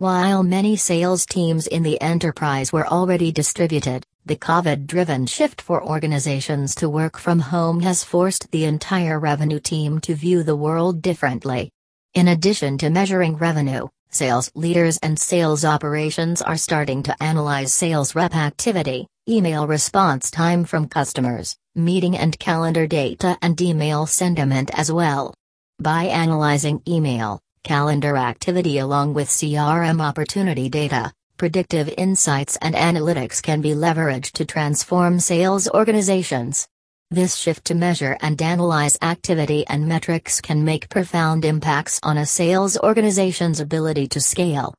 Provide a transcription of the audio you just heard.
While many sales teams in the enterprise were already distributed, the COVID driven shift for organizations to work from home has forced the entire revenue team to view the world differently. In addition to measuring revenue, sales leaders and sales operations are starting to analyze sales rep activity, email response time from customers, meeting and calendar data, and email sentiment as well. By analyzing email, calendar activity along with CRM opportunity data, predictive insights and analytics can be leveraged to transform sales organizations. This shift to measure and analyze activity and metrics can make profound impacts on a sales organization's ability to scale,